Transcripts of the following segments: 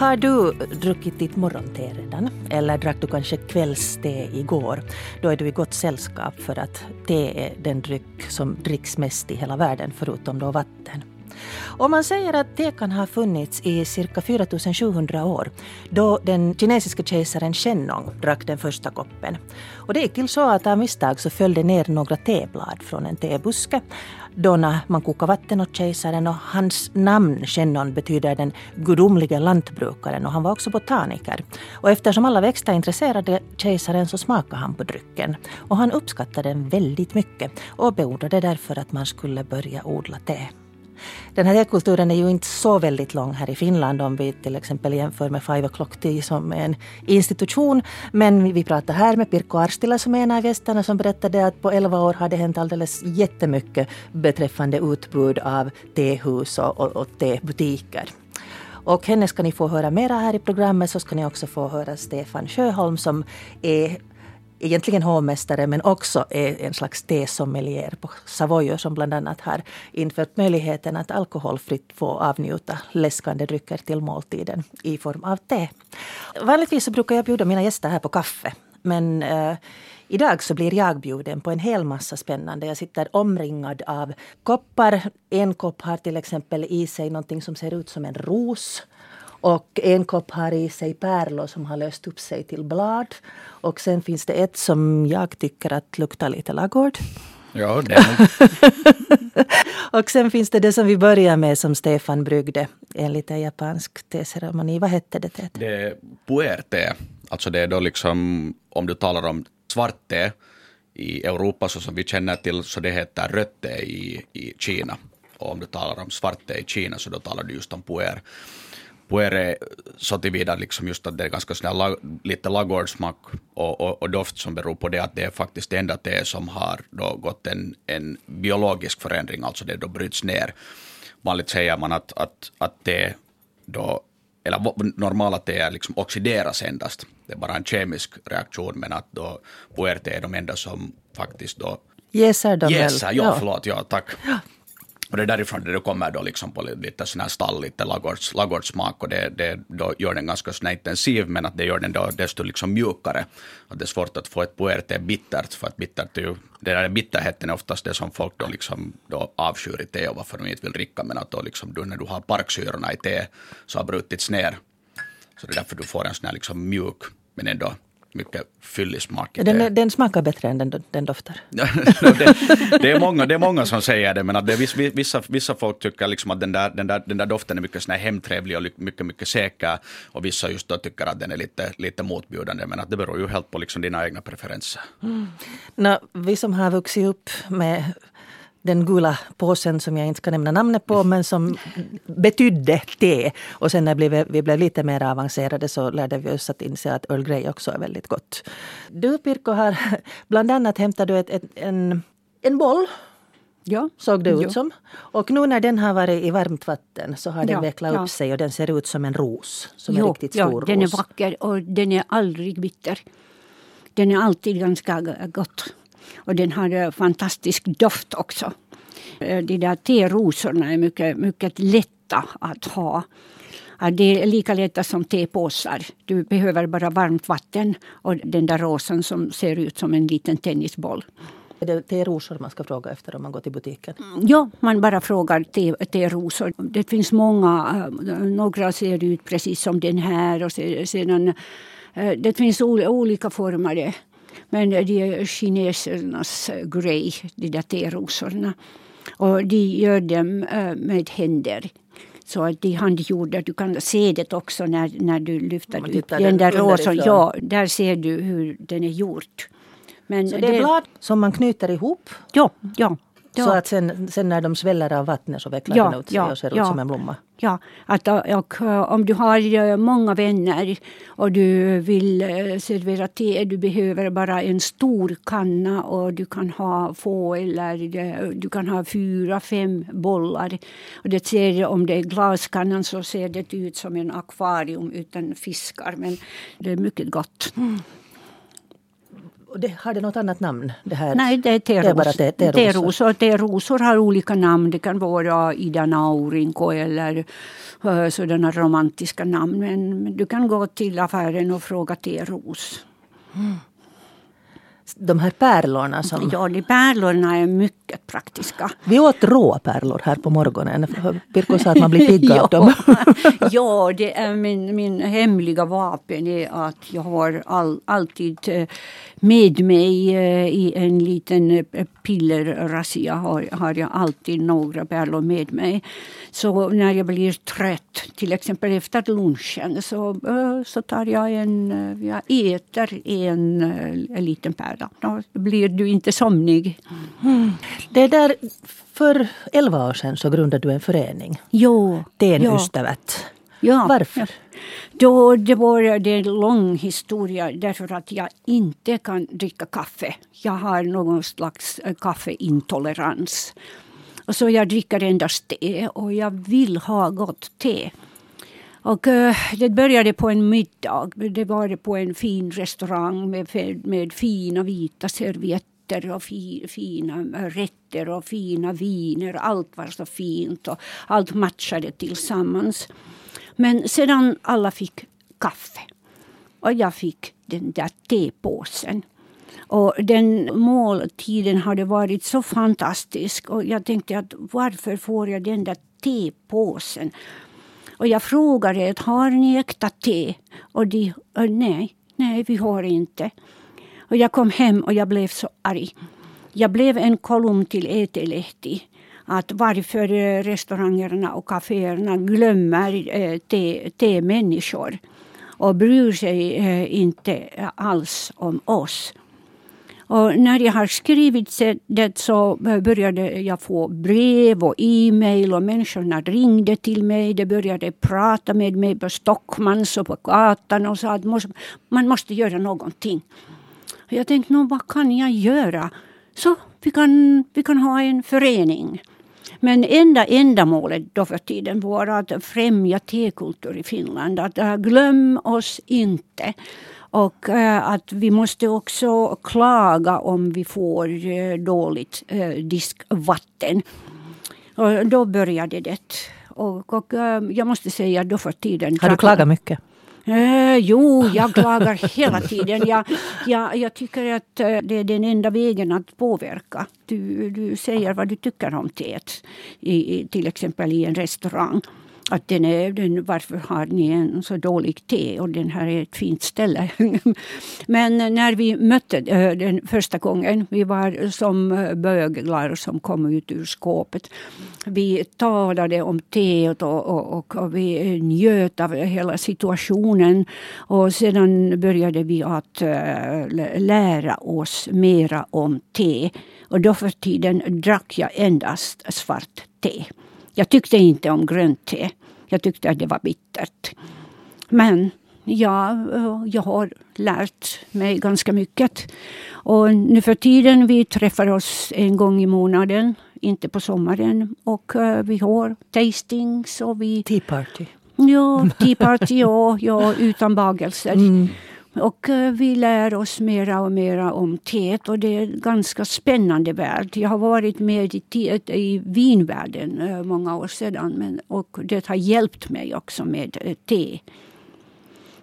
Har du druckit ditt morgonte redan? Eller drack du kanske kvällste igår? Då är du i gott sällskap för att te är den dryck som dricks mest i hela världen förutom då vatten. Och man säger att te kan ha funnits i cirka 4700 år då den kinesiska kejsaren Shennong drack den första koppen. Och det gick till så att av misstag så föll det ner några teblad från en tebuske då när man kokar vatten åt kejsaren och hans namn Shennon betyder den gudomliga lantbrukaren och han var också botaniker. Och eftersom alla växter intresserade kejsaren så smakade han på drycken. Och han uppskattade den väldigt mycket och beordrade därför att man skulle börja odla te. Den här tekulturen är ju inte så väldigt lång här i Finland om vi till exempel jämför med Five O'Clock Tea som är en institution. Men vi pratar här med Pirkko Arstila som är en av gästerna som berättade att på 11 år har det hänt alldeles jättemycket beträffande utbud av tehus och, och, och tebutiker. Och henne ska ni få höra mera här i programmet så ska ni också få höra Stefan Sjöholm som är egentligen hovmästare men också är en slags tesommelier på Savoyo som bland annat har infört möjligheten att alkoholfritt få avnjuta läskande drycker till måltiden i form av te. Vanligtvis så brukar jag bjuda mina gäster här på kaffe men eh, Idag så blir jag bjuden på en hel massa spännande. Jag sitter omringad av koppar. En kopp har till exempel i sig någonting som ser ut som en ros. Och en kopp har i sig pärlor som har löst upp sig till blad. Och sen finns det ett som jag tycker att luktar lite laggård. Ja, det Och sen finns det det som vi börjar med som Stefan bryggde enligt en japansk teceremoni. Vad hette det? Teet? Det är puerte. Alltså det är då liksom, om du talar om svart te i Europa så som vi känner till, så det heter rött te i, i Kina. Och om du talar om svart te i Kina så då talar du just om puer. Puere så tillvida liksom just att det är ganska sån lite ladugårdssmak och, och, och, doft som beror på det att det är faktiskt det enda te som har då gått en, en biologisk förändring, alltså det då bryts ner. Vanligt säger man att, att, att te då, eller normala te liksom oxideras endast. Det är bara en kemisk reaktion men att då puerte är de enda som faktiskt då Jäser de Jäser, ja, ja förlåt, ja tack. Ja. Och det är därifrån det kommer då liksom på lite sån här stall, lite lagårds, lagårdssmak och det, det då gör den ganska sån intensiv men att det gör den då desto liksom mjukare. Och det är svårt att få ett puerte bittert för att bittert är ju, det där bitterheten är oftast det som folk då liksom då avskyr i te och varför de inte vill dricka men att då liksom du, när du har parksyrorna i te så har brutits ner. Så det är därför du får en sån här liksom mjuk men ändå mycket fyllig smak. Den, den smakar bättre än den, den doftar. det, det, är många, det är många som säger det, men att det vissa, vissa folk tycker liksom att den där, den, där, den där doften är mycket sån hemtrevlig och mycket, mycket säker. Och vissa just då tycker att den är lite, lite motbjudande. Men att det beror ju helt på liksom dina egna preferenser. Mm. No, vi som har vuxit upp med den gula påsen som jag inte ska nämna namnet på men som betydde te. Och sen när vi blev, vi blev lite mer avancerade så lärde vi oss att inse att Earl Grey också är väldigt gott. Du Pirko har bland annat hämtat du ett, ett, en, en boll Ja. Såg det ut som. Och nu när den har varit i varmt vatten så har den ja, vecklat ja. upp sig och den ser ut som en ros. Som jo, en riktigt stor ja, den är vacker och den är aldrig bitter. Den är alltid ganska gott. Och den har eh, fantastisk doft också. Eh, de där terosorna är mycket, mycket lätta att ha. Det är lika lätta som tepåsar. Du behöver bara varmt vatten och den där rosen som ser ut som en liten tennisboll. Är det terosor man ska fråga efter om man går till butiken? Ja, man bara frågar terosor. Det finns många. Eh, några ser ut precis som den här. Och sedan, det finns olika former. Men de är kinesernas grej, de där terosorna. Och de gör dem eh, med händer. Så att de handgjorda. Du kan se det också när, när du lyfter upp den där rosen. Ja, där ser du hur den är gjord. Men så det är blad som man knyter ihop? Ja, ja. Ja. Så att sen, sen när de sväller av vattnet så vecklar ja, den ut sig ja, och ser ja. ut som en blomma? Ja, att, och, om du har eh, många vänner och du vill eh, servera te, du behöver bara en stor kanna och du kan ha få eller eh, du kan ha fyra, fem bollar. Och det ser, om det är glaskannan så ser det ut som en akvarium utan fiskar men det är mycket gott. Mm det, har det något annat namn? Det här? Nej, det är teros. Det är te, terosor. terosor. Har olika namn. Det kan vara Ida Naurinko eller uh, sådana romantiska namn. Men, du kan gå till affären och fråga teros. Mm de här pärlorna som... Ja, de pärlorna är mycket praktiska. Vi åt råpärlor här på morgonen. Pirko sa att man blir pigg av dem. ja, det är min, min hemliga vapen är att jag har all, alltid eh, med mig eh, i en liten eh, pillerrazzia har, har jag alltid några pärlor med mig. Så när jag blir trött, till exempel efter lunchen, så, så tar jag en, jag äter en, en liten pärla. Då blir du inte somnig. Mm. Det där, för elva år sedan så grundade du en förening. Jo. Tenystävät. Ja. Varför? Då, det var det en lång historia därför att jag inte kan dricka kaffe. Jag har någon slags eh, kaffeintolerans. Och så jag dricker endast te och jag vill ha gott te. Och uh, det började på en middag. Det var på en fin restaurang med, med fina vita servietter och fi, fina rätter och fina viner. Allt var så fint och allt matchade tillsammans. Men sedan alla fick kaffe och jag fick den där tepåsen. Och den måltiden hade varit så fantastisk och jag tänkte att varför får jag den där tepåsen? Och jag frågade att har ni äkta te? Och de nej, nej vi har inte. Och jag kom hem och jag blev så arg. Jag blev en kolumn till Etelehti att varför eh, restaurangerna och kaféerna glömmer eh, te, te människor och bryr sig eh, inte alls om oss. Och när jag har skrivit det så började jag få brev och e-mail och människorna ringde till mig. De började prata med mig på Stockmans och på gatan och sa att man måste göra någonting. Jag tänkte, vad kan jag göra? Så vi kan, vi kan ha en förening. Men enda ändamålet då för tiden var att främja tekultur i Finland. Att uh, glöm oss inte. Och uh, att vi måste också klaga om vi får uh, dåligt diskvatten. Och då började det. Och, och jag måste säga då för tiden. Har du klagat mycket? Eh, jo, jag klagar hela tiden. Jag, jag, jag tycker att eh, det är den enda vägen att påverka. Du, du säger vad du tycker om teet, i, till exempel i en restaurang att den är, den, varför har ni en så dålig te och den här är ett fint ställe. Men när vi mötte eh, den första gången, vi var som eh, böglar som kom ut ur skåpet. Vi talade om teet och, och, och, och vi eh, njöt av hela situationen. Och sedan började vi att lära oss mera om te. Och då för tiden drack jag endast svart te. Jag tyckte inte om grönt te. Jag tyckte att det var bittert. Men ja, jag har lärt mig ganska mycket. Och nu för tiden vi träffar oss en gång i månaden, inte på sommaren. Och uh, vi har tastings och vi... Tea party. Ja, tea party, ja, ja utan bagelser. Mm. Och eh, vi lär oss mera och mera om teet och det är en ganska spännande värld. Jag har varit med i, teet, i vinvärlden eh, många år sedan men, och det har hjälpt mig också med eh, te.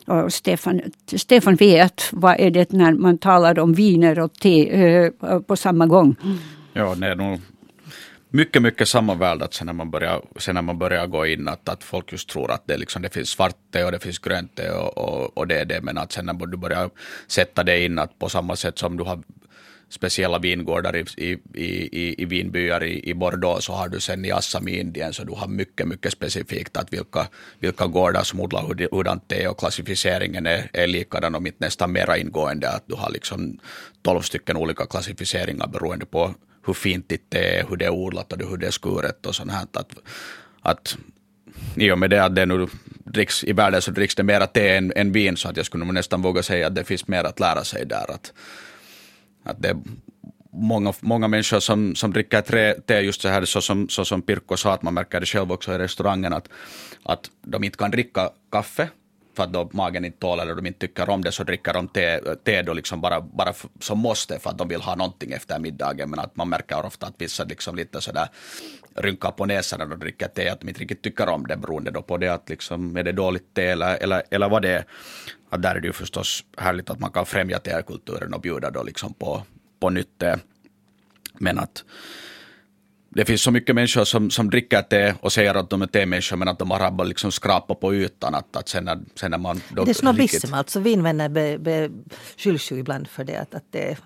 Och Stefan, Stefan vet vad är det när man talar om viner och te på samma gång. Ja, när de mycket, mycket samma värld att sen när man börjar, sen när man börjar gå in att, att folk just tror att det, liksom, det finns svart te och det finns grönt te och, och, och, det är det. Men att sen när du börjar sätta det in att på samma sätt som du har speciella vingårdar i, i, i, i vinbyar i, i Bordeaux så har du sen i Assam i Indien så du har mycket, mycket specifikt att vilka, vilka gårdar som odlar hurdant te och klassificeringen är, är likadan om inte nästan mera ingående att du har liksom tolv stycken olika klassificeringar beroende på hur fint det är, hur det är odlat och hur det är skuret och sånt här. Att, att i och med det att det nu dricks, i världen så dricks det mera te än, än vin så att jag skulle nästan våga säga att det finns mer att lära sig där. Att, att det är många, många människor som, som dricker tre te just så här så som, så som Pirkko sa att man märker det själv också i restaurangen att, att de inte kan dricka kaffe för att då magen inte tål eller de inte tycker om det så dricker de te, te då liksom bara, bara som måste för att de vill ha någonting efter middagen. Men att man märker ofta att vissa liksom lite sådär rynkar på näsan när de dricker te, att de inte riktigt tycker om det beroende då på det att liksom är det dåligt te eller, eller, eller vad det är. Att där är det ju förstås härligt att man kan främja tekulturen och bjuda då liksom på, på nytt te. Men att det finns så mycket människor som, som dricker te och säger att de är temänniskor men att de har bara liksom skrapat på ytan. Att, att sen, när, sen när man det är snobbism, alltså vinvänner beskylls ju ibland för det. Att, att det,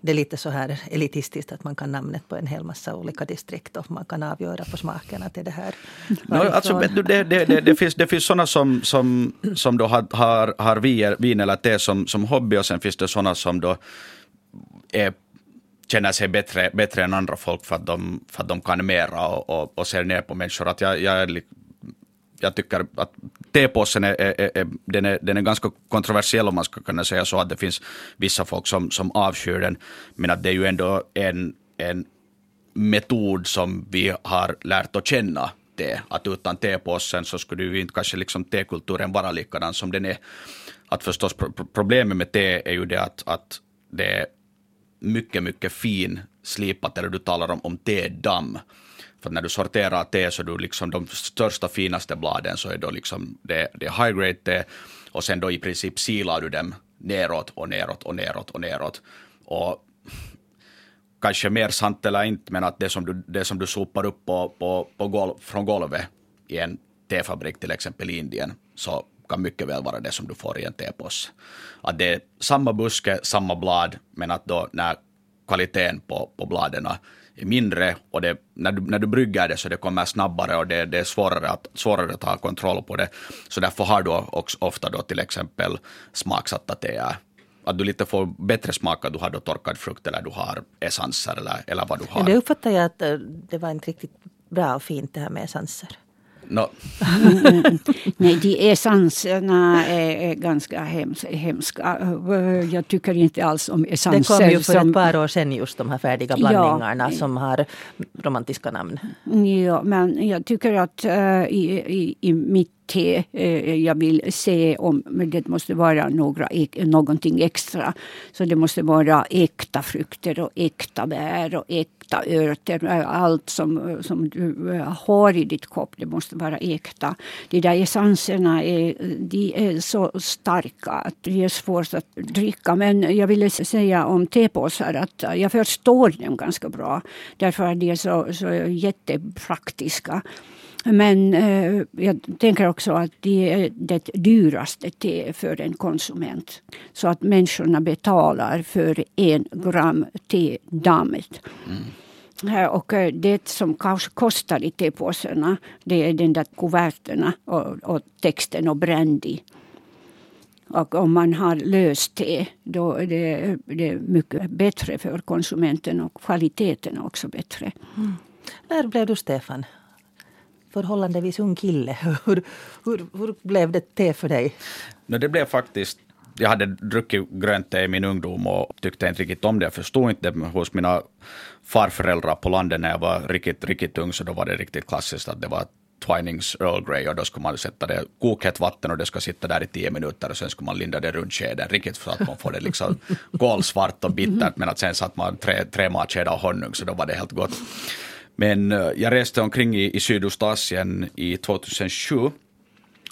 det är lite så här elitistiskt att man kan namnet på en hel massa olika distrikt och man kan avgöra på smaken att är det här no, alltså, det, det, det, det, finns, det finns sådana som, som, som då har, har, har vin eller te som, som hobby och sen finns det sådana som då är känner sig bättre, bättre än andra folk för att de, för att de kan mera och, och, och ser ner på människor. Att jag, jag, jag tycker att tepåsen är, är, är, den är, den är ganska kontroversiell om man ska kunna säga så, att det finns vissa folk som, som avskyr den, men att det är ju ändå en, en metod som vi har lärt att känna te. Att utan tepåsen så skulle ju inte kanske liksom tekulturen vara likadan som den är. Att förstås problemet med te är ju det att, att det mycket, mycket fin slipat, eller du talar om, om tedamm. För när du sorterar te så du liksom de största finaste bladen så är då liksom det, det high grade te och sen då i princip silar du dem neråt och neråt och neråt och neråt. Och kanske mer sant eller inte, men att det som du, det som du sopar upp på, på, på golv, från golvet i en tefabrik till exempel i Indien, så kan mycket väl vara det som du får i en tepåse. Att det är samma buske, samma blad, men att då när kvaliteten på, på bladen är mindre och det, när, du, när du brygger det så det kommer snabbare och det, det är svårare att, svårare att ha kontroll på det. Så därför har du också ofta då till exempel smaksatta teer att du lite får bättre smak att du har då torkad frukt eller du har essenser eller, eller vad du har. Men det uppfattar jag att eh, det var inte riktigt bra och fint det här med essenser. No. Nej, de essenserna är ganska hemska. Jag tycker inte alls om essenser. Det kom ju för som, ett par år sedan just de här färdiga blandningarna ja, som har romantiska namn. Ja, men jag tycker att uh, i, i, i mitt kvalitet eh, jag vill se om men det måste vara några, någonting extra. Så det måste vara äkta frukter och äkta bär och äkta örter. Allt som, som du eh, har i ditt kopp, det måste vara äkta. De där essenserna är, de är så starka att det är svårt att dricka. Men jag ville säga om tepåsar att jag förstår dem ganska bra. Därför att de är så, så jättepraktiska. Men eh, jag tänker också att det är det dyraste te för en konsument. Så att människorna betalar för en gram te-dammet. Mm. Och eh, det som kanske kostar i tepåsarna det är den där kuverterna och, och texten och brandy. Och om man har löst te då är det, det är mycket bättre för konsumenten och kvaliteten är också bättre. Mm. När blev du Stefan? Förhållandevis ung kille. Hur, hur, hur blev det te för dig? No, det blev faktiskt jag hade druckit grönt te i min ungdom och tyckte inte riktigt om det. Jag förstod inte det hos mina farföräldrar på landet när jag var riktigt, riktigt ung, så då var det riktigt klassiskt att det var Twinings Earl Grey och då skulle man sätta det kokhett vatten och det ska sitta där i tio minuter och sen skulle man linda det runt skeden riktigt så att man får det liksom kolsvart och bittert men att sen satt man tre, tre matskedar honung så då var det helt gott. Men eh, jag reste omkring i, i Sydostasien i 2007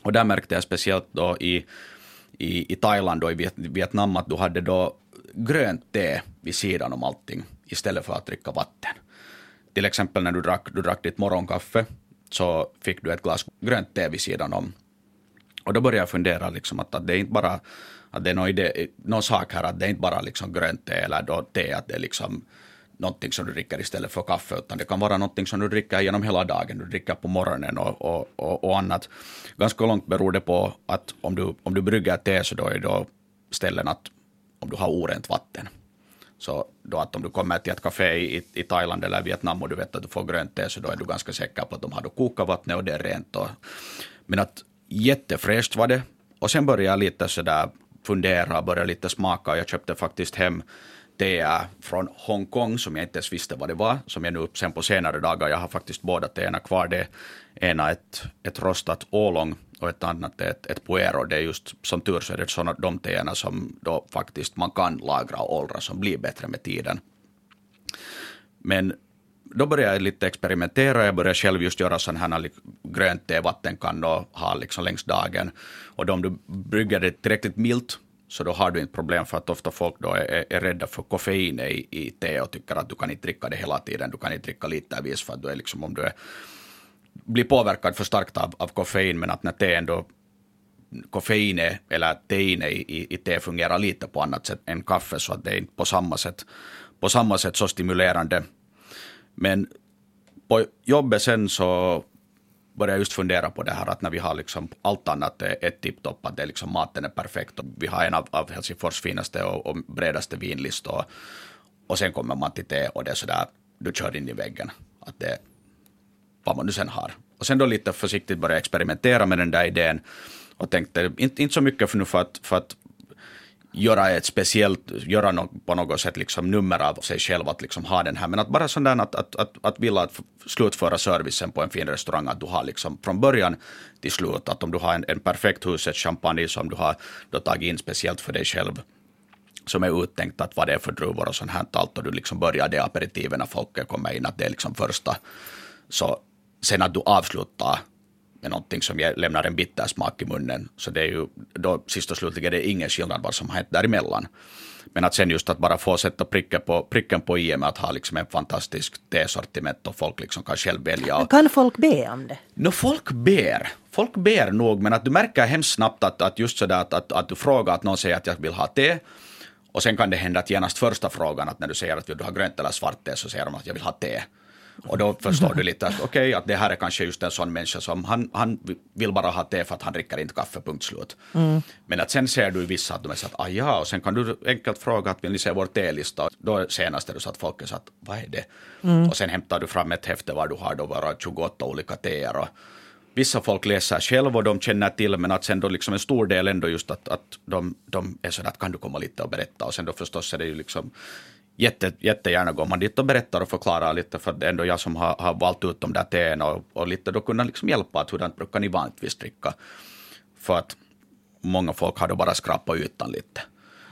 och där märkte jag speciellt då i i, i Thailand och i Vietnam att du hade då grönt te vid sidan om allting istället för att dricka vatten. Till exempel när du drack, du drack ditt morgonkaffe så fick du ett glas grönt te vid sidan om. Och då började jag fundera liksom att, att det är inte bara att det är någon, idé, någon sak här att det är inte bara liksom grönt te eller då te att det är liksom någonting som du dricker istället för kaffe, utan det kan vara någonting som du dricker genom hela dagen. Du dricker på morgonen och, och, och, och annat. Ganska långt beror det på att om du, om du brygger te så då är då ställen att om du har orent vatten. Så då att om du kommer till ett kafé i, i Thailand eller Vietnam och du vet att du får grönt te så då är du ganska säker på att de har då kokat vattnet och det är rent. Och, men att jättefräscht var det. Och sen började jag lite sådär fundera, började lite smaka och jag köpte faktiskt hem teer är från Hongkong som jag inte ens visste vad det var, som jag nu sen på senare dagar, jag har faktiskt båda teerna kvar. Det ena ett, ett rostat ålång och ett annat ett, ett puero. Det är just som tur så är det sådana de teerna som då faktiskt man kan lagra och åldra som blir bättre med tiden. Men då började jag lite experimentera. Jag började själv just göra sådana här grönt te, vattenkannor ha liksom längs dagen. Och då om du brygger det tillräckligt milt så då har du inte problem för att ofta folk då är, är rädda för koffein i, i te och tycker att du kan inte dricka det hela tiden. Du kan inte dricka litervis för att du är liksom om du är, blir påverkad för starkt av, av koffein men att när te ändå koffein eller tein i, i te fungerar lite på annat sätt än kaffe så att det är inte på samma sätt, på samma sätt så stimulerande. Men på jobbet sen så började just fundera på det här att när vi har liksom allt annat är tipptopp, att det är liksom maten är perfekt och vi har en av, av Helsingfors finaste och, och bredaste vinlistor och, sen kommer man till te och det är sådär, du kör in i väggen. Att det vad man nu sen har. Och sen då lite försiktigt började experimentera med den där idén och tänkte, inte, inte så mycket för nu för att, för att göra ett speciellt, göra no, på något sätt liksom nummer av sig själv att liksom ha den här, men att bara sådär att, att, att, att vilja att slutföra servicen på en fin restaurang, att du har liksom från början till slut, att om du har en, en perfekt huset champagne som du har då tagit in speciellt för dig själv, som är uttänkt att vad det är för druvor och sånt här allt och du liksom börjar det aperitiven när folk kommer in, att det är liksom första, så sen att du avslutar med någonting som lämnar en bitter smak i munnen. Så det är ju då sist och slutligen det är ingen skillnad vad som har hänt däremellan. Men att sen just att bara få sätta pricken på, pricken på i med att ha liksom en fantastisk tesortiment och folk liksom kan själv välja. Kan folk be om det? No, folk ber. Folk ber nog, men att du märker hemskt snabbt att, att just sådär att, att, att du frågar att någon säger att jag vill ha te. Och sen kan det hända att genast första frågan att när du säger att du har grönt eller svart te så säger de att jag vill ha te. Och då förstår du lite att okej, okay, att det här är kanske just en sån människa som han, han vill bara ha te för att han dricker inte kaffe, punkt slut. Mm. Men att sen ser du vissa att de är så att ah, ja, och sen kan du enkelt fråga att vill ni se vår telista? Då senast är det så att folk är så att vad är det? Mm. Och sen hämtar du fram ett häfte var du har då bara 28 olika teer och vissa folk läser själv och de känner till, men att sen då liksom en stor del ändå just att, att de, de är så att kan du komma lite och berätta? Och sen då förstås är det ju liksom jätte, jättegärna går man dit och berättar och förklarar lite, för det är ändå jag som har, har valt ut de där teerna och, och lite då kunna liksom hjälpa att hurdant brukar ni vanligtvis dricka. För att många folk har då bara skrapat ytan lite.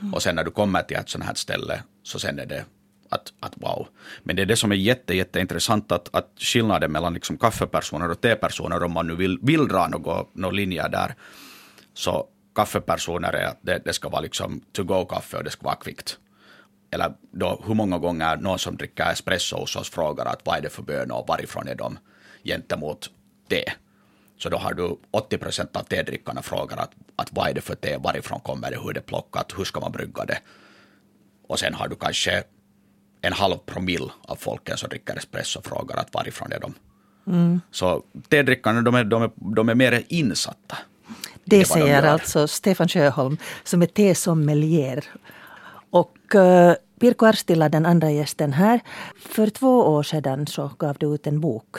Mm. Och sen när du kommer till ett sånt här ställe så sen är det att, att wow. Men det är det som är jätte, jätteintressant att, att skillnaden mellan liksom kaffepersoner och tepersoner om man nu vill, vill dra några, några linjer där. Så kaffepersoner är att det, det ska vara liksom to go kaffe och det ska vara kvickt eller då hur många gånger någon som dricker espresso hos oss frågar att vad är det för bönor och varifrån är de gentemot te. Så då har du 80 procent av tedrickarna frågar att, att vad är det för te, varifrån kommer det, hur är det plockat, hur ska man brygga det. Och sen har du kanske en halv promille av folken som dricker espresso frågar att varifrån är de. Mm. Så tedrickarna de är, de, är, de är mer insatta. Det, det säger de alltså Stefan Sjöholm som är tesommelier och uh, Pirko Arstila, den andra gästen här. För två år sedan så gav du ut en bok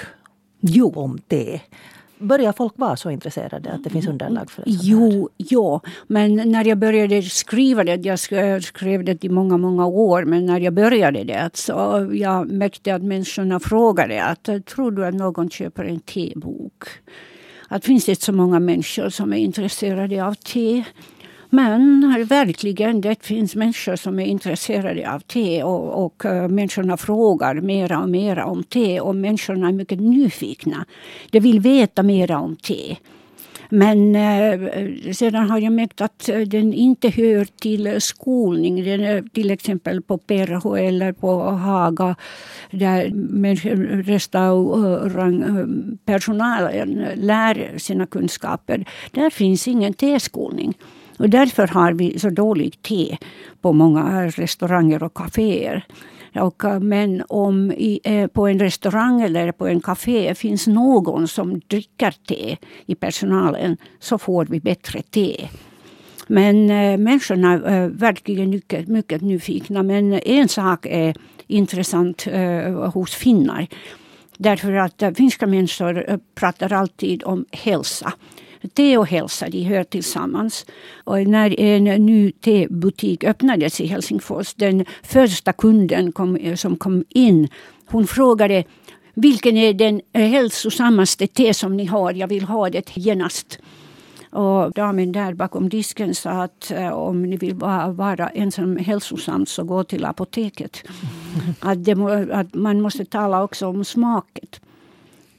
jo. om te. Börjar folk vara så intresserade att det finns underlag för det? Jo, ja. men när jag började skriva det, jag skrev det i många, många år, men när jag började det så jag märkte att människorna frågade att tror du att någon köper en tebok? Att finns det så många människor som är intresserade av te? Men verkligen, det finns människor som är intresserade av te och, och eh, människorna frågar mera och mera om te och människorna är mycket nyfikna. De vill veta mera om te. Men eh, sedan har jag märkt att eh, den inte hör till skolning. Den är till exempel på PRH eller på Haga där restaurangpersonalen eh, lär sina kunskaper. Där finns ingen teskolning. Och därför har vi så dåligt te på många restauranger och kaféer. Och, eh, men om i, eh, på en restaurang eller på en kafé finns någon som dricker te i personalen så får vi bättre te. Men eh, människorna är verkligen mycket, mycket nyfikna. Men en sak är intressant eh, hos finnar. Därför att finska människor pratar alltid om hälsa. Te och hälsa, de hör tillsammans. Och när en ny tebutik öppnades i Helsingfors, den första kunden kom, som kom in, hon frågade vilken är den hälsosammaste te som ni har? Jag vill ha det genast. Och damen där bakom disken sa att eh, om ni vill vara, vara ensam hälsosam så gå till apoteket. Att, det, att man måste tala också om smaket.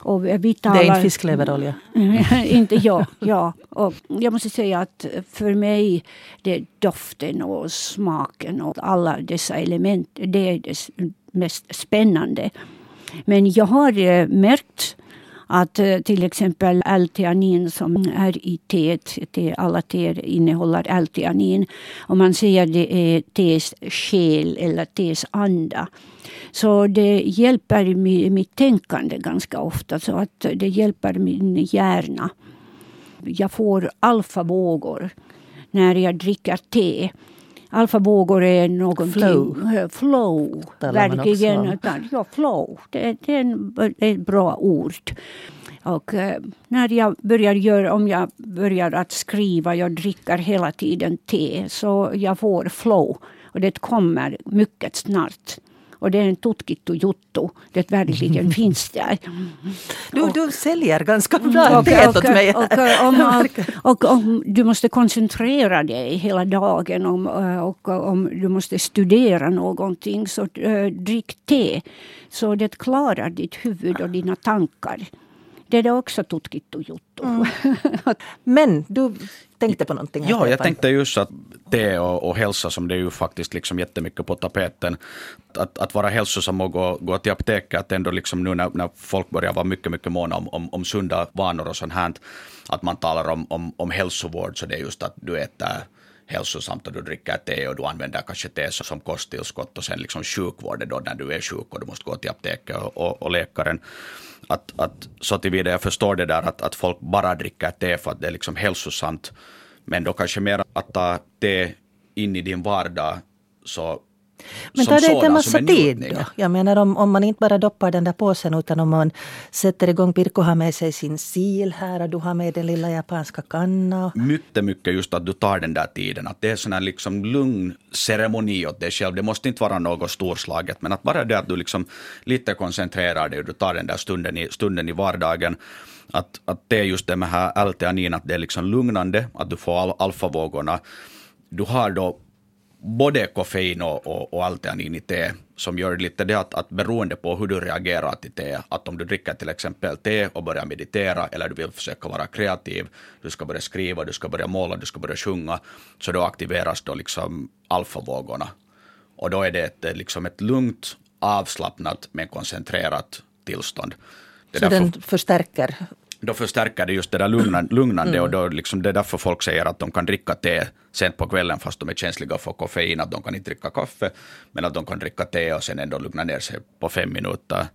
Och vi talar, det är inte fiskleverolja? inte ja. ja. Och jag måste säga att för mig det är doften och smaken och alla dessa element. Det är det mest spännande. Men jag har eh, märkt att eh, till exempel L-teanin som är i teet, te, alla teer innehåller L-teanin. Om man säger det eh, är tees själ eller tees anda. Så det hjälper mitt tänkande ganska ofta. Så att det hjälper min hjärna. Jag får alfavågor när jag dricker te. Alfavågor är någonting... Flow. Flow. Verkligen. Ja, flow. Det, det är ett bra ord. Och eh, när jag börjar göra, om jag börjar att skriva, jag dricker hela tiden te, så jag får flow. Och det kommer mycket snart. Och det är en tutkittu juttu. Det verkligen finns där. Du, du säljer ganska bra te åt mig. Och, om, och, om du måste koncentrera dig hela dagen om, och om du måste studera någonting så uh, drick te. Så det klarar ditt huvud och dina tankar. Det är också tutkittu juttu. Mm. Men du tänkte på någonting? Ja, jag tänkte just att te och, och hälsa som det är ju faktiskt liksom jättemycket på tapeten. Att, att vara hälsosam och gå, gå till apoteket, att ändå liksom nu när, när folk börjar vara mycket, mycket måna om, om, om sunda vanor och sånt här, att man talar om, om, om hälsovård, så det är just att du äter hälsosamt och du dricker te och du använder kanske te som kosttillskott och sen liksom sjukvård då när du är sjuk och du måste gå till apoteket och, och, och läkaren. Att, att, så tillvida jag förstår det där att, att folk bara dricker te för att det är liksom hälsosamt. Men då kanske mer att ta te in i din vardag så men tar det inte en massa tid då? Jag menar om, om man inte bara doppar den där påsen utan om man sätter igång, Pirko har med sig sin sil här och du har med den lilla japanska kanna. Mycket, mycket just att du tar den där tiden. Att det är sån här liksom lugn ceremoni åt dig själv. Det måste inte vara något storslaget men att bara det att du liksom lite koncentrerar dig och du tar den där stunden i, stunden i vardagen. Att, att det är just det med här L-teanin, att det är liksom lugnande, att du får al alfavågorna. Du har då både koffein och, och, och alteanin i te som gör lite det att, att beroende på hur du reagerar till te, att om du dricker till exempel te och börjar meditera eller du vill försöka vara kreativ, du ska börja skriva, du ska börja måla, du ska börja sjunga, så då aktiveras då liksom alfavågorna. Och då är det ett, liksom ett lugnt, avslappnat men koncentrerat tillstånd. Det så den förstärker då förstärker det just det där lugnande, lugnande mm. och då liksom det är därför folk säger att de kan dricka te sent på kvällen fast de är känsliga för koffein, att de kan inte dricka kaffe, men att de kan dricka te och sen ändå lugna ner sig på fem minuter.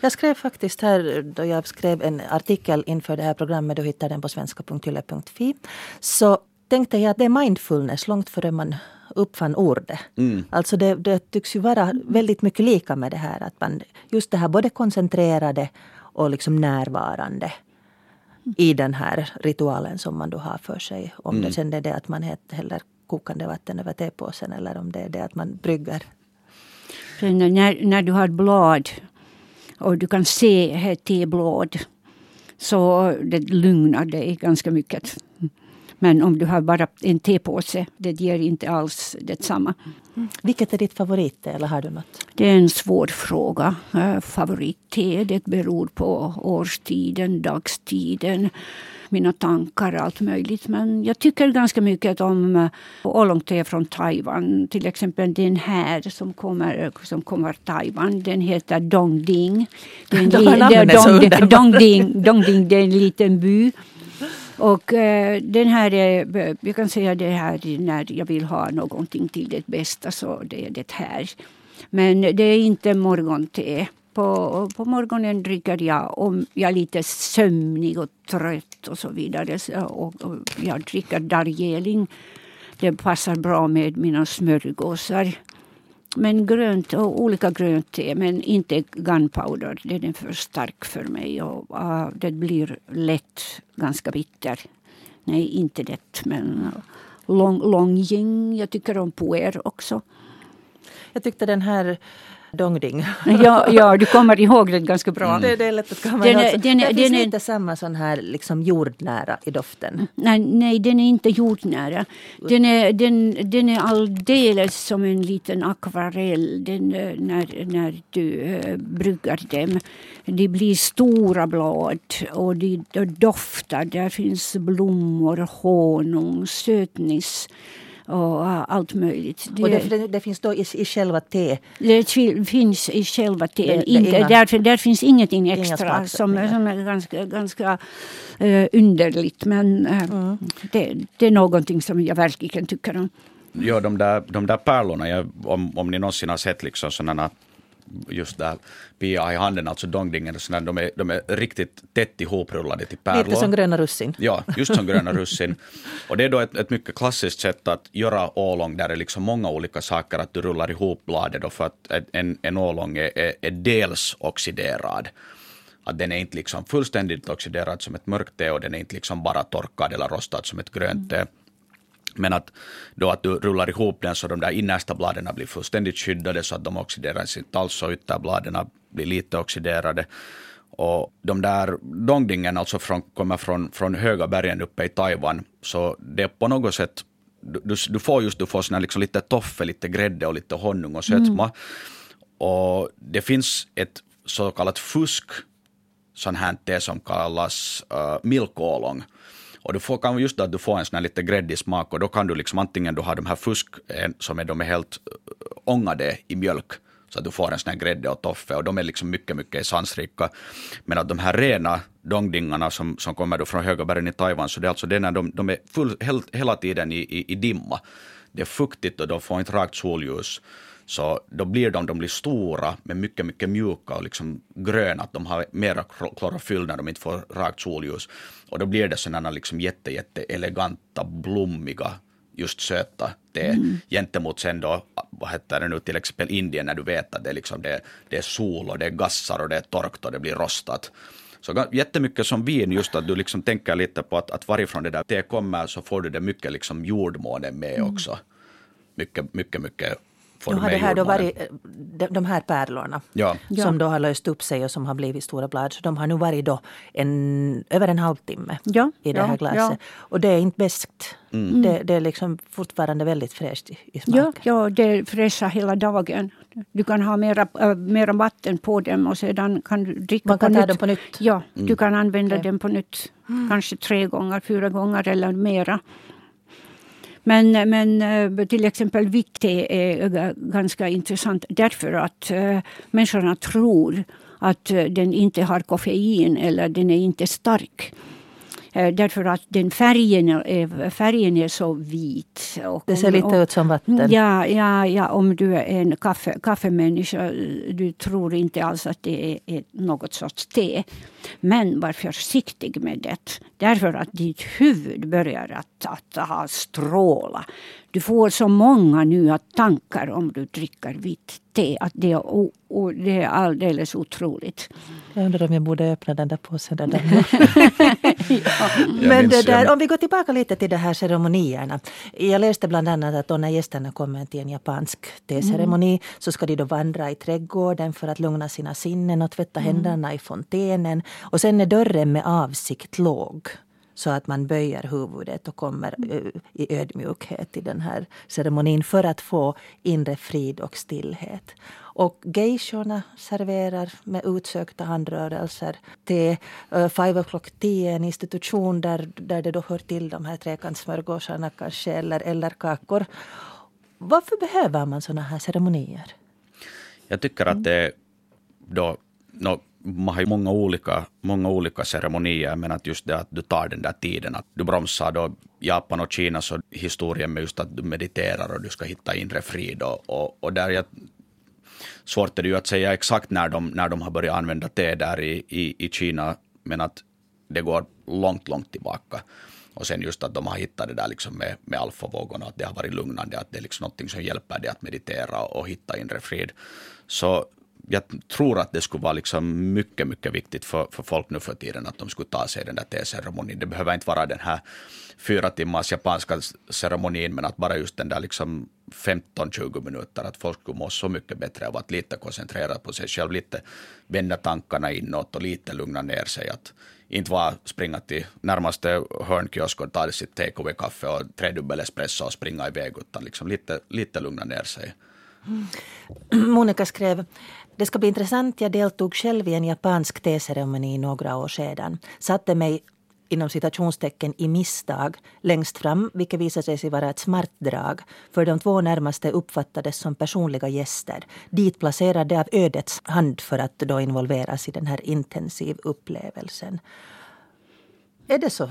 Jag skrev faktiskt här, då jag skrev en artikel inför det här programmet, du hittar den på svenska.yle.fi, så tänkte jag att det är mindfulness långt före man uppfann ordet. Mm. Alltså det, det tycks ju vara väldigt mycket lika med det här att man just det här både koncentrerade och liksom närvarande i den här ritualen som man då har för sig. Om mm. det sen är det att man häller kokande vatten över tepåsen eller om det är det att man brygger. När, när du har blad och du kan se teblad så det lugnar dig ganska mycket. Men om du har bara en tepåse, det ger inte alls detsamma. Mm. Vilket är ditt favoritte eller har du något? Det är en svår fråga. Eh, Favoritte, det beror på årstiden, dagstiden mina tankar allt möjligt. Men jag tycker ganska mycket om eh, oolongte från Taiwan. Till exempel den här som kommer, som kommer Taiwan. Den heter Dongding. Den, De dong, dongding, dongding, det är en liten by. Och eh, den här eh, jag kan säga det här när jag vill ha någonting till det bästa så det är det här. Men det är inte morgonte. På, på morgonen dricker jag om jag är lite sömnig och trött och så vidare. Och, och jag dricker Darjeeling. Det passar bra med mina smörgåsar. Men grönt, och olika grönt te, men inte gunpowder. Den är för stark för mig och uh, det blir lätt ganska bitter. Nej, inte det. Men ah, Long, Longjing, jag tycker om Puer också. Jag tyckte den här Dongding. ja, ja, du kommer ihåg den ganska bra. Mm. Det, det, är lätt att komma den ihåg. Den, den, det finns den, lite samma sån här liksom jordnära i doften. Nej, nej den är inte jordnära. Den är, den, den är alldeles som en liten akvarell den, eh, när, när du äh, bryggar dem. De blir stora blad och de, de doftar. Där finns blommor, honung, sötnis och allt möjligt. Det, och det, det, finns då i, i själva te? Det finns i själva te. Inte, inga, där, där finns ingenting extra som, som är ganska, ganska uh, underligt. Men uh, mm. det, det, är någonting som jag verkligen tycker om. Ja, de där, de där pärlorna, jag, om, om ni någonsin har sett liksom sådana just där Pia i handen, alltså dongdingen, de är, de är riktigt tätt ihoprullade till pärlor. Lite som gröna russin. Ja, just som gröna russin. Och det är då ett, ett mycket klassiskt sätt att göra ålång där det är liksom många olika saker, att du rullar ihop bladet då för att en, en ålång är, är, är dels oxiderad att den är inte liksom fullständigt oxiderad som ett mörkt te och den är inte liksom bara torkad eller rostad som ett grönt te. Men att, då att du rullar ihop den så de där innersta bladen blir fullständigt skyddade så att de oxideras inte alls och ytterbladen blir lite oxiderade. Och de där dongdingen alltså från, kommer från, från höga bergen uppe i Taiwan. Så det är på något sätt, du, du får just du får såna liksom lite toffe, lite grädde och lite honung och sötma. Mm. Och det finns ett så kallat fusk, sånt här te som kallas uh, milkålong. Och du får kan just då att du får en sån här lite gräddig smak och då kan du liksom antingen du har de här fusk eh, som är, de är helt eh, ångade i mjölk så att du får en sån här grädde och toffe och de är liksom mycket, mycket sansrika. Men att de här rena dongdingarna som, som kommer då från höga bergen i Taiwan, så det är alltså det när de, de är full, hela tiden i, i, i dimma. Det är fuktigt och de får inte rakt solljus. Så då blir de, de blir stora men mycket, mycket mjuka och liksom gröna, att de har mera klorofyll när de inte får rakt solljus. Och då blir det sådana liksom jätte, jätte eleganta, blommiga, just söta te mm. gentemot sen då, vad heter det nu, till exempel Indien när du vet att det är, liksom det, det är sol och det är gassar och det är torrt och det blir rostat. Så jättemycket som vin, just att du liksom tänker lite på att, att varifrån det där te kommer så får du det mycket liksom jordmånen med mm. också. Mycket, mycket, mycket får du har det här då varit, eh, de, de här pärlorna ja. som då har löst upp sig och som har blivit stora blad. Så de har nu varit då en, över en halvtimme ja, i det ja, här glaset. Och det är inte beskt. Mm. Det, det, är liksom fortfarande väldigt fräscht i, i smaken. Ja, ja, det är fräscha hela dagen. Du kan ha mera, äh, mera vatten på dem och sedan kan du dricka Man kan på ta nytt. dem på nytt? Ja, mm. du kan använda okay. dem på nytt. Mm. Kanske tre gånger, fyra gånger eller mera. Men, men eh, till exempel vikt är ganska intressant därför att eh, människorna tror att eh, den inte har koffein eller den är inte stark. Eh, därför att den färgen är, färgen är så vit. Och det ser lite ut som vatten. Ja, ja, ja, om du är en kaffe, kaffemänniska, du tror inte alls att det är, är något sorts te. Men var försiktig med det. Därför att ditt huvud börjar att, att ha stråla. Du får så många nya tankar om du dricker vitt te. Att det, är, och det är alldeles otroligt. Jag undrar om jag borde öppna den där påsen. Där ja. Men det där, om vi går tillbaka lite till de här ceremonierna. Jag läste bland annat att då när gästerna kommer till en japansk teceremoni mm. så ska de då vandra i trädgården för att lugna sina sinnen och tvätta mm. händerna i fontänen. Och sen är dörren med avsikt låg så att man böjer huvudet och kommer mm. i ödmjukhet till den här ceremonin för att få inre frid och stillhet. Och geishorna serverar med utsökta handrörelser till uh, Five O'Clock Tea, en institution där, där det då hör till de här trekantssmörgåsarna kanske, eller, eller kakor. Varför behöver man såna här ceremonier? Jag tycker att det då, no, många olika, många olika ceremonier, men att just det att du tar den där tiden, att du bromsar då Japan och Kina, så historien med just att du mediterar och du ska hitta inre frid och, och, och där jag svårt är det ju att säga exakt när de, när de har börjat använda te där i, i, i Kina, men att det går långt, långt tillbaka. Och sen just att de har hittat det där liksom med, med alfavågorna, att det har varit lugnande, att det är liksom någonting som hjälper dig att meditera och hitta inre frid. Så jag tror att det skulle vara liksom mycket, mycket viktigt för, för folk nu för tiden att de skulle ta sig den där teceremonin. Det behöver inte vara den här fyra timmars japanska ceremonin, men att bara just den där liksom 15-20 minuter, att folk skulle må så mycket bättre av att lite koncentrera på sig själv, lite vända tankarna inåt och lite lugna ner sig. Att inte bara springa till närmaste hörnkiosk och ta sitt take kaffe och tredubbel espresso och springa iväg, utan liksom lite, lite lugna ner sig. Mm. Monica skrev det ska bli intressant. Jag deltog själv i en japansk teceremoni några år sedan. Satte mig inom citationstecken i misstag längst fram, vilket visade sig vara ett smart drag. För de två närmaste uppfattades som personliga gäster. Dit placerade av ödets hand för att då involveras i den här intensiv upplevelsen. Är det så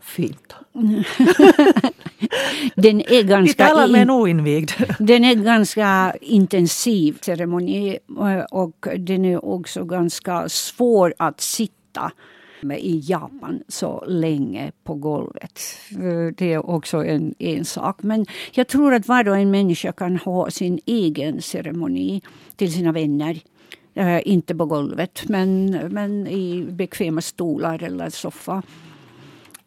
fint? den är ganska Vi talar med en oinvigd. Den är ganska intensiv ceremoni och den är också ganska svår att sitta i Japan så länge på golvet. Det är också en, en sak. Men jag tror att var och en människa kan ha sin egen ceremoni till sina vänner. Uh, inte på golvet, men, men i bekväma stolar eller soffa.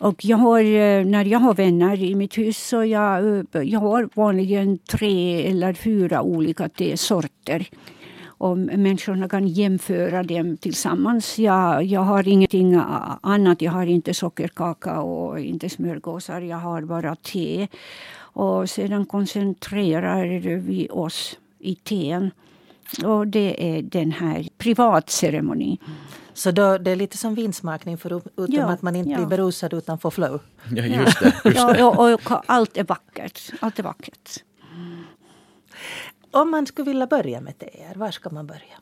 Och jag har, eh, när jag har vänner i mitt hus så jag, eh, jag har vanligen tre eller fyra olika tesorter och människorna kan jämföra dem tillsammans. Jag, jag har ingenting annat. Jag har inte sockerkaka och inte smörgåsar. Jag har bara te. Och sedan koncentrerar vi oss i teen. Och det är den här privatceremonin. Så då, det är lite som vinsmakning förutom ja, att man inte ja. blir berusad utan får flow? Ja, just det. Just det. Ja, och, och, allt är vackert. Allt är vackert. Om man skulle vilja börja med teer, var ska man börja?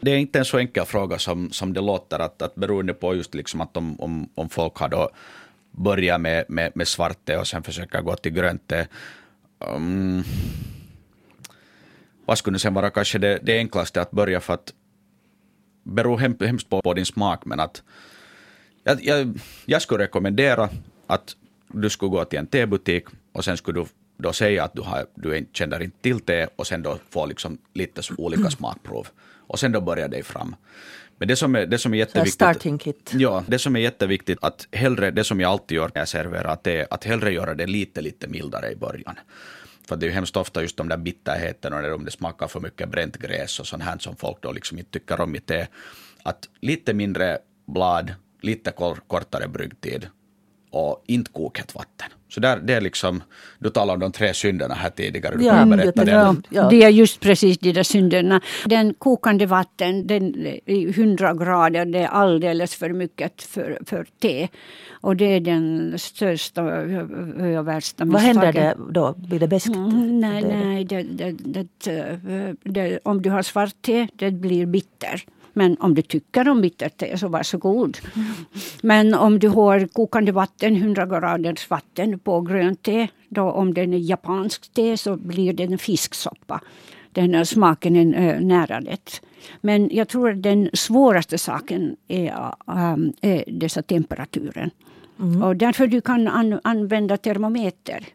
Det är inte en så enkel fråga som, som det låter, att, att beroende på just liksom att om, om, om folk har då börjat med, med, med svart te och sen försöker gå till grönt te. Um, vad skulle sen vara kanske det, det enklaste att börja för att beror hem, hemskt på, på din smak, men att jag, jag, jag skulle rekommendera att du skulle gå till en tebutik och sen skulle du då säga att du, har, du känner inte till te och sen då få liksom lite olika smakprov. Och sen då börjar det fram. Men det som är, det som är jätteviktigt... Starting kit. Ja, det som är jätteviktigt att hellre, det som jag alltid gör när jag serverar te, att hellre göra det lite, lite mildare i början. För det är ju hemskt ofta just de där bitterheterna, när om det smakar för mycket bränt gräs och sånt här som folk då liksom inte tycker om i te. Att lite mindre blad, lite kortare bryggtid och inte kokhett vatten. Så där, det är liksom, du talade om de tre synderna här tidigare. Du ja, kan berätta det. Ja, ja, det är just precis de där synderna. Den kokande vatten, den i 100 grader, det är alldeles för mycket för, för te. Och det är den största och värsta. Vad händer det då? Blir det beskt? Mm, nej, nej det, det, det, om du har svart te, det blir bitter. Men om du tycker om bittert te så varsågod. Mm. Men om du har kokande vatten, 100 graders vatten på grönt te, då om den är japansk te så blir det en fisksoppa. Den smaken är nära det. Men jag tror att den svåraste saken är, um, är dessa temperaturen. Mm. Och därför du kan an använda termometer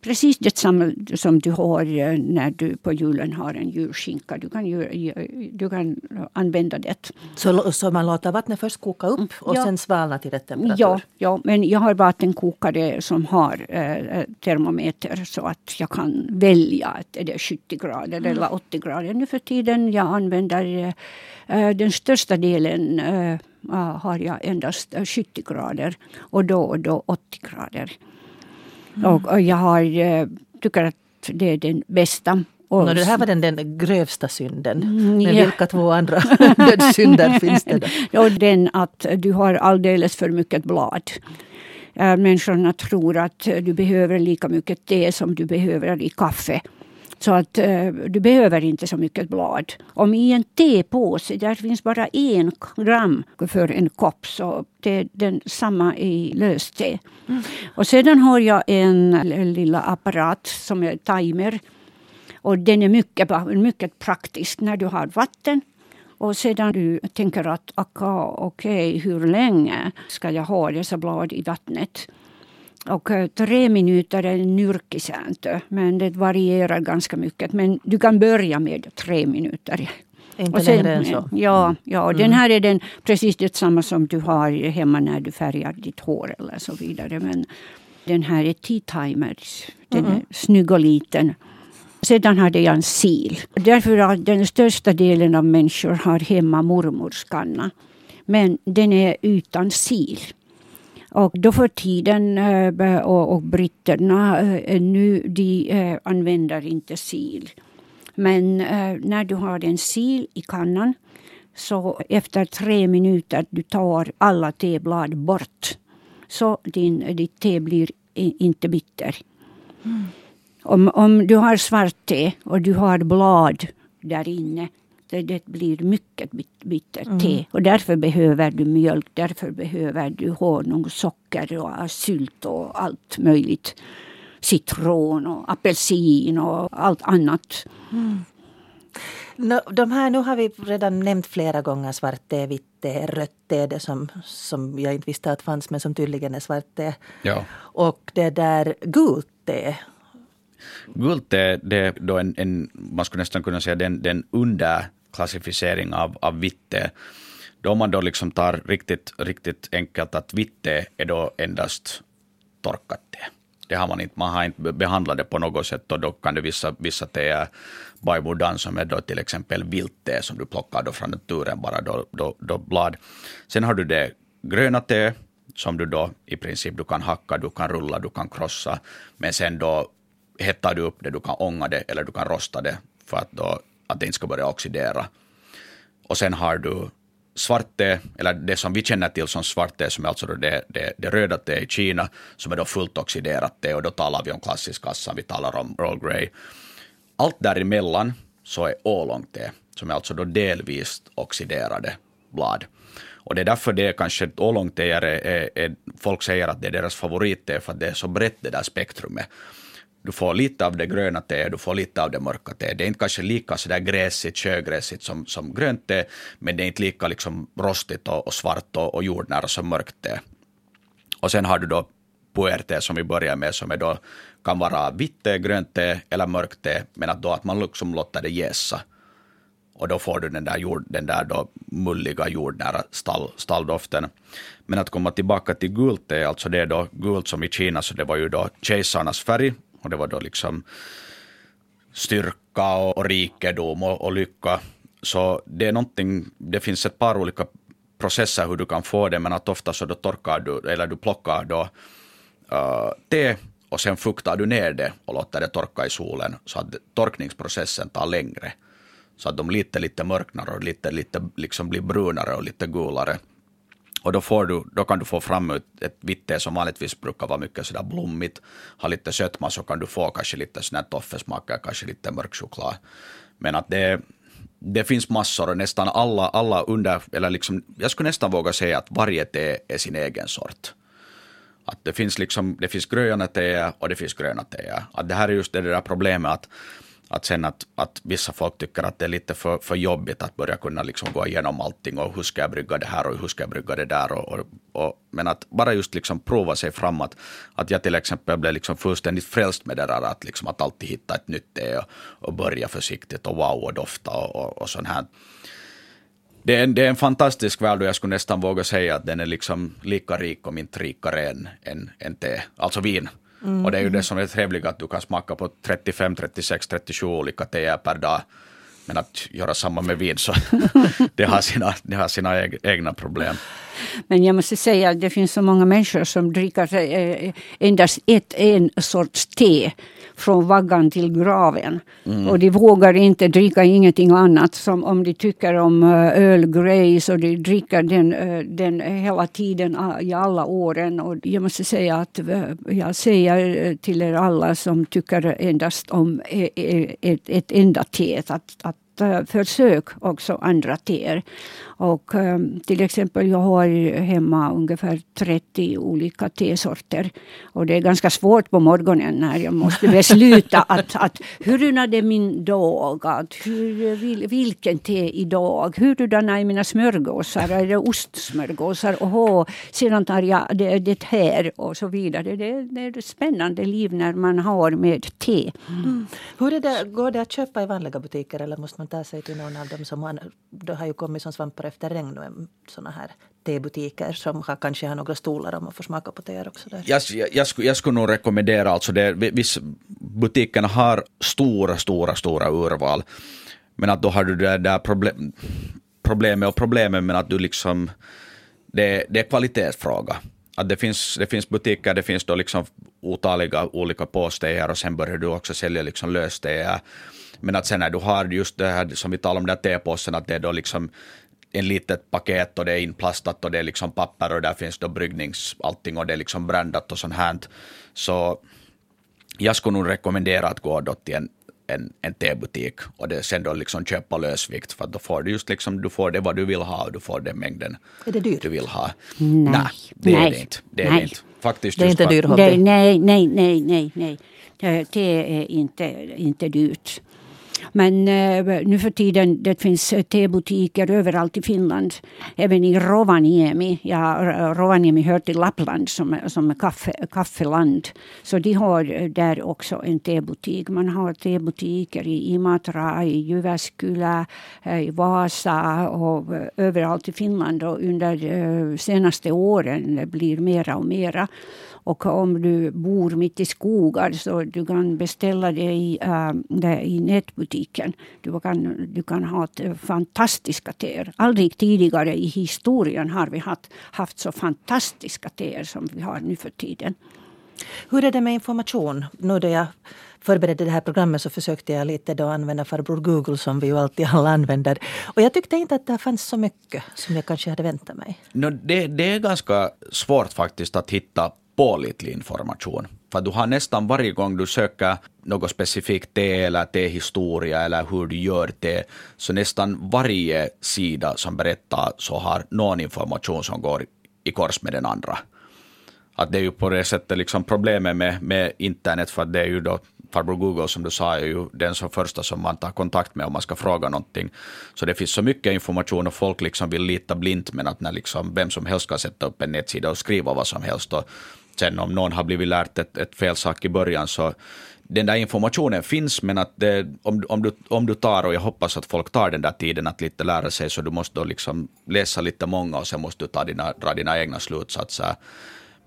precis detsamma som du har eh, när du på julen har en julskinka. Du kan, ju, du kan använda det. Så, så man låter vattnet först koka upp och ja. sen svalna till rätt temperatur? Ja, ja, men jag har vattenkokare som har eh, termometer så att jag kan välja. Att är det 70 grader mm. eller 80 grader? Nu för tiden jag använder eh, den största delen eh, har jag endast 70 grader och då och då 80 grader. Mm. Och, och, jag har, eh, tycker att det är den bästa. Och, no, det här var den, den grövsta synden. Mm, Men ja. vilka två andra dödssynder finns det då? Och den att du har alldeles för mycket blad. Äh, människorna tror att du behöver lika mycket te som du behöver i kaffe. Så att eh, du behöver inte så mycket blad. Om i en tepåse där finns bara en gram för en kopp så det är den samma i löst te. Mm. Och sedan har jag en, en lilla apparat som är timer. Och den är mycket, mycket praktisk när du har vatten och sedan du tänker att okej, okay, hur länge ska jag ha dessa blad i vattnet? Och eh, tre minuter är nyrkisääntö, men det varierar ganska mycket. Men du kan börja med tre minuter. Inte sen, längre än så? Ja, mm. ja mm. den här är den precis detsamma som du har hemma när du färgar ditt hår eller så vidare. Men den här är tea timer. Den mm. är snygg och liten. Sedan hade jag en sil. Därför att den största delen av människor har hemma mormors kanna. Men den är utan sil. Och då för tiden eh, och, och britterna eh, nu de eh, använder inte sil. Men när du har en sil i kannan så efter tre minuter du tar alla teblad bort så din, ditt te blir inte bitter. Mm. Om, om du har svart te och du har blad där inne det, det blir mycket bittert mm. te. Och därför behöver du mjölk, därför behöver du honung, socker och sylt och allt möjligt. Citron och apelsin och allt annat. Mm. No, de här, nu har vi redan nämnt flera gånger svart te, vitt te, rött te, det som, som jag inte visste att fanns men som tydligen är svart te. Ja. Och det där gult te. Gult te, det är då en, en, man skulle nästan kunna säga den, den klassificering av, av vitt te. Då man då liksom tar riktigt, riktigt enkelt att vitt te är då endast torkat te. Det har man inte, man har inte behandlat det på något sätt och då kan det vissa, vissa teer Baibudan som är då till exempel vilte som du plockar då från naturen, bara då, då, då blad. Sen har du det gröna te som du då i princip du kan hacka, du kan rulla, du kan krossa. Men sen då hettar du upp det, du kan ånga det eller du kan rosta det för att, då, att det inte ska börja oxidera. Och sen har du svart te, eller det som vi känner till som svart te, som är alltså det, det, det röda te i Kina, som är då fullt oxiderat te, och då talar vi om klassisk kassa, vi talar om Earl Grey. Allt däremellan så är ålångte, som är alltså då delvis oxiderade blad. Och det är därför det är kanske ålångteer är, är, är, folk säger att det är deras favoritte, för att det är så brett det där spektrumet. Du får lite av det gröna teet, du får lite av det mörka teet. Det är inte kanske lika sådär gräsigt, sjögräsigt som, som grönt te, men det är inte lika liksom rostigt och, och svart och, och jordnära som mörkt te. Och sen har du då puerte som vi börjar med, som är då, kan vara vitt te, grönt te eller mörkt te, men att då att man liksom låter det jäsa. Och då får du den där, jord, den där då mulliga jordnära stall, stalldoften. Men att komma tillbaka till gult te, alltså det är då gult som i Kina, så det var ju då kejsarnas färg, och det var då liksom styrka och, och rikedom och, och lycka. Så det är någonting, det finns ett par olika processer hur du kan få det, men att ofta så då torkar du, eller du plockar då uh, te och sen fuktar du ner det och låter det torka i solen så att torkningsprocessen tar längre. Så att de lite, lite mörknar och lite, lite liksom blir brunare och lite gulare. Och då, får du, då kan du få fram ett, vitt te som vanligtvis brukar vara mycket sådär blommigt, ha lite sötma så kan du få kanske lite sån här toffesmaker, kanske lite mörk choklad. Men att det, det finns massor och nästan alla, alla under, eller liksom, jag skulle nästan våga säga att varje te är sin egen sort. Att det finns liksom, det finns gröna teer och det finns gröna teer. Att det här är just det där problemet att att sen att, att vissa folk tycker att det är lite för, för jobbigt att börja kunna liksom gå igenom allting och hur ska jag brygga det här och hur ska jag brygga det där. Och, och, och, men att bara just liksom prova sig framåt. Att jag till exempel blev liksom fullständigt frälst med det där att, liksom att alltid hitta ett nytt te och, och börja försiktigt och wow och dofta och, och, och sånt här. Det är, en, det är en fantastisk värld och jag skulle nästan våga säga att den är liksom lika rik om inte rikare än, än, än te, alltså vin. Mm. Och det är ju det som är trevligt att du kan smaka på 35, 36, 37 olika teer per dag. Men att göra samma med vin så det har sina, det har sina egna problem. Men jag måste säga att det finns så många människor som dricker eh, endast ett, en sorts te från vaggan till graven. Mm. Och de vågar inte dricka ingenting annat. Som om de tycker om eh, öl eh, Grey så de dricker den, eh, den hela tiden ah, i alla åren. Och jag måste säga att eh, jag säger till er alla som tycker endast om ett, ett enda te att, att försök också andra teer. Och um, till exempel jag har hemma ungefär 30 olika tesorter. Och det är ganska svårt på morgonen när jag måste besluta att, att hurdan är min dag? Att hur, vil, vilken te idag? Hurdana är mina smörgåsar? Är det ostsmörgåsar? Oho, sedan tar jag det, det här och så vidare. Det, det är ett spännande liv när man har med te. Mm. Hur är det, går det att köpa i vanliga butiker eller måste man ta sig till någon av dem som det har ju kommit som svampar efter regn och sådana här tebutiker som har, kanske har några stolar om man får smaka på teer också. Där. Jag, jag, jag, skulle, jag skulle nog rekommendera, alltså det, viss, butikerna har stora, stora, stora urval. Men att då har du det där problem, problemet och problemet med att du liksom, det, det är kvalitetsfråga. Att det finns, det finns butiker, det finns då liksom otaliga olika påstegar och sen börjar du också sälja liksom löstegar. Men att sen när du har just det här som vi talade om, den där tepåsen, att det är då liksom en litet paket och det är inplastat och det är liksom papper och där finns då bryggnings allting och det är liksom brandat och sånt här. Så jag skulle nog rekommendera att gå då till en, en, en tebutik och det, sen då liksom köpa lösvikt för då får du just liksom, du får det vad du vill ha och du får den mängden är det dyrt? du vill ha. Nej, nej det nej, är det inte. Det är nej. det inte. Faktiskt Det är just inte för- dyr hobby. Nej, nej, nej, nej, nej. Det, det är inte, inte dyrt. Men eh, nu för tiden det finns eh, tebutiker överallt i Finland. Även i Rovaniemi. Ja, eh, Rovaniemi hör till Lappland som, som är kaffe, kaffeland. Så de har eh, där också en tebutik. Man har tebutiker i Imatra, i Jyväskylä, i Vasa och överallt i Finland. Och under eh, senaste åren blir mera och mera. Och om du bor mitt i skogar så du kan beställa det i, äh, det i nätbutiken. Du kan, du kan ha ett, fantastiska teer. Aldrig tidigare i historien har vi haft, haft så fantastiska teer som vi har nu för tiden. Hur är det med information? Nu då jag förberedde det här programmet så försökte jag lite då använda farbror Google som vi ju alltid alla använder. Och jag tyckte inte att det fanns så mycket som jag kanske hade väntat mig. No, det, det är ganska svårt faktiskt att hitta pålitlig information. För du har nästan varje gång du söker något specifikt te eller tehistoria eller hur du gör te, så nästan varje sida som berättar så har någon information som går i kors med den andra. Att det är ju på det sättet liksom problemet med, med internet, för det är ju då farbror Google som du sa är ju den som första som man tar kontakt med om man ska fråga någonting. Så det finns så mycket information och folk liksom vill lita blint men att när liksom vem som helst ska sätta upp en nätsida och skriva vad som helst och sen om någon har blivit lärt ett, ett fel sak i början så den där informationen finns men att det, om, om, du, om du tar och jag hoppas att folk tar den där tiden att lite lära sig så du måste då liksom läsa lite många och sen måste du ta dina, dra dina egna slutsatser.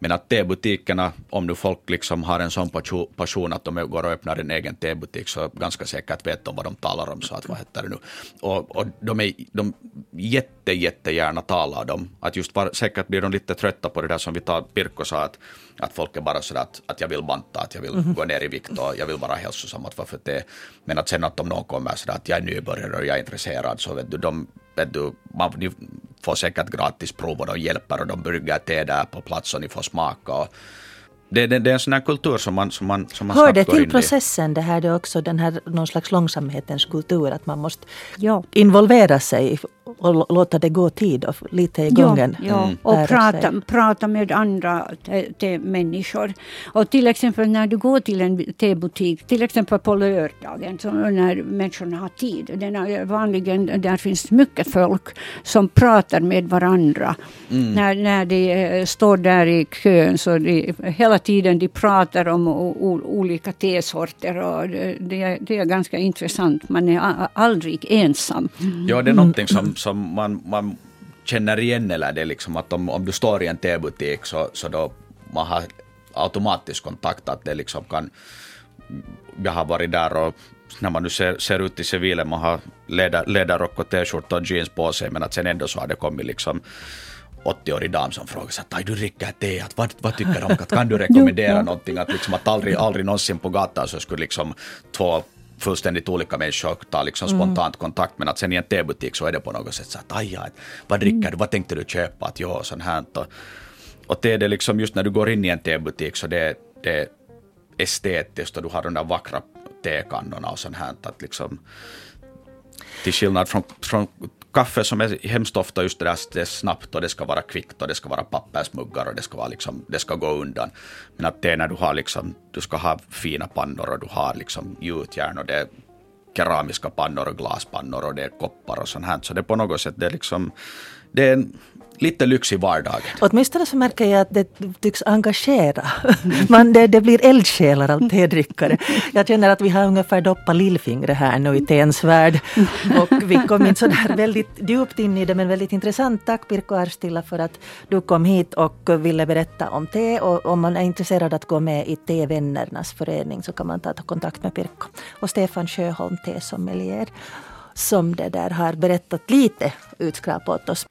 Men att tebutikerna, om nu folk liksom har en sån passion- att de går och öppnar en egen tebutik så ganska säkert vet de vad de talar om. Så att, vad heter det nu? Och, och de är de jätte, jättegärna talar de. Att just var, säkert blir de lite trötta på det där som vi tar, Pirkko sa att, att folk är bara sådär att, att jag vill banta, att jag vill gå ner i vikt och jag vill vara hälsosam. Att varför det, men att sen att om någon kommer sådär att jag är nybörjare och jag är intresserad så vet du, de, du man, ni får säkert gratis prov och de hjälper och de brygger te där på plats och ni får smaka. Och det, det, det är en sån här kultur som man, som man, som man Hör snabbt det går in till processen det här det är också den här någon slags långsamhetens kultur att man måste Ja. involvera sig och låta det gå tid och lite i gången. Ja, ja. Mm. och prata, prata med andra te, te människor. Och till exempel när du går till en tebutik, till exempel på lördagen, så när människorna har tid. Den är vanligen, där finns mycket folk som pratar med varandra. När, när de eh, står där i kön så de, hela tiden de pratar om o, o, olika tesorter och det, det, är, det är ganska intressant. Man är aldrig ensam. Mm. Ja, det är någonting som, som man, man känner igen eller det liksom att om, om du står i en tebutik så, så då man har automatisk kontakt att det liksom kan jag har varit där och när man nu ser, ser ut i civilen, man har ledarrock och t-skjorta och jeans på sig, men att sen ändå så har det kommit liksom 80-årig dam som frågar så att "Aj, du dricker te, att vad, vad tycker du om att kan du rekommendera Ja. någonting? Att, liksom, att aldrig, aldrig någonsin på gatan så skulle liksom två fullständigt olika människor ta liksom spontant kontakt, men att sen i en tebutik så är det på något sätt så att aj, aj, vad dricker du, vad tänkte du köpa, att ja, sånt här. Och, och det är det liksom just när du går in i en tebutik så det, det är estetiskt och du har de där vackra tekannorna och sånt här. Att liksom, till skillnad från, från kaffe som är hemskt ofta just det där det är snabbt och det ska vara kvickt och det ska vara pappersmuggar och det ska, vara liksom, det ska gå undan. Men att det är när du har liksom, du ska ha fina pannor och du har liksom gjutjärn och det är keramiska pannor och glaspannor och det är koppar och sånt här. Så det är på något sätt, det är liksom, det är en, lite lyx i vardagen. Åtminstone så märker jag att det tycks engagera. Man, det, det blir eldsjälar av tedrickare. Jag känner att vi har ungefär doppat lillfingret här nu i teens värld. Och vi kom inte så där väldigt djupt in i det men väldigt intressant. Tack Pirko Arstilla för att du kom hit och ville berätta om te. Och om man är intresserad att gå med i Tevännernas förening så kan man ta kontakt med Pirko. Och Stefan Sjöholm, te sommelier som det där har berättat lite utskrap åt oss.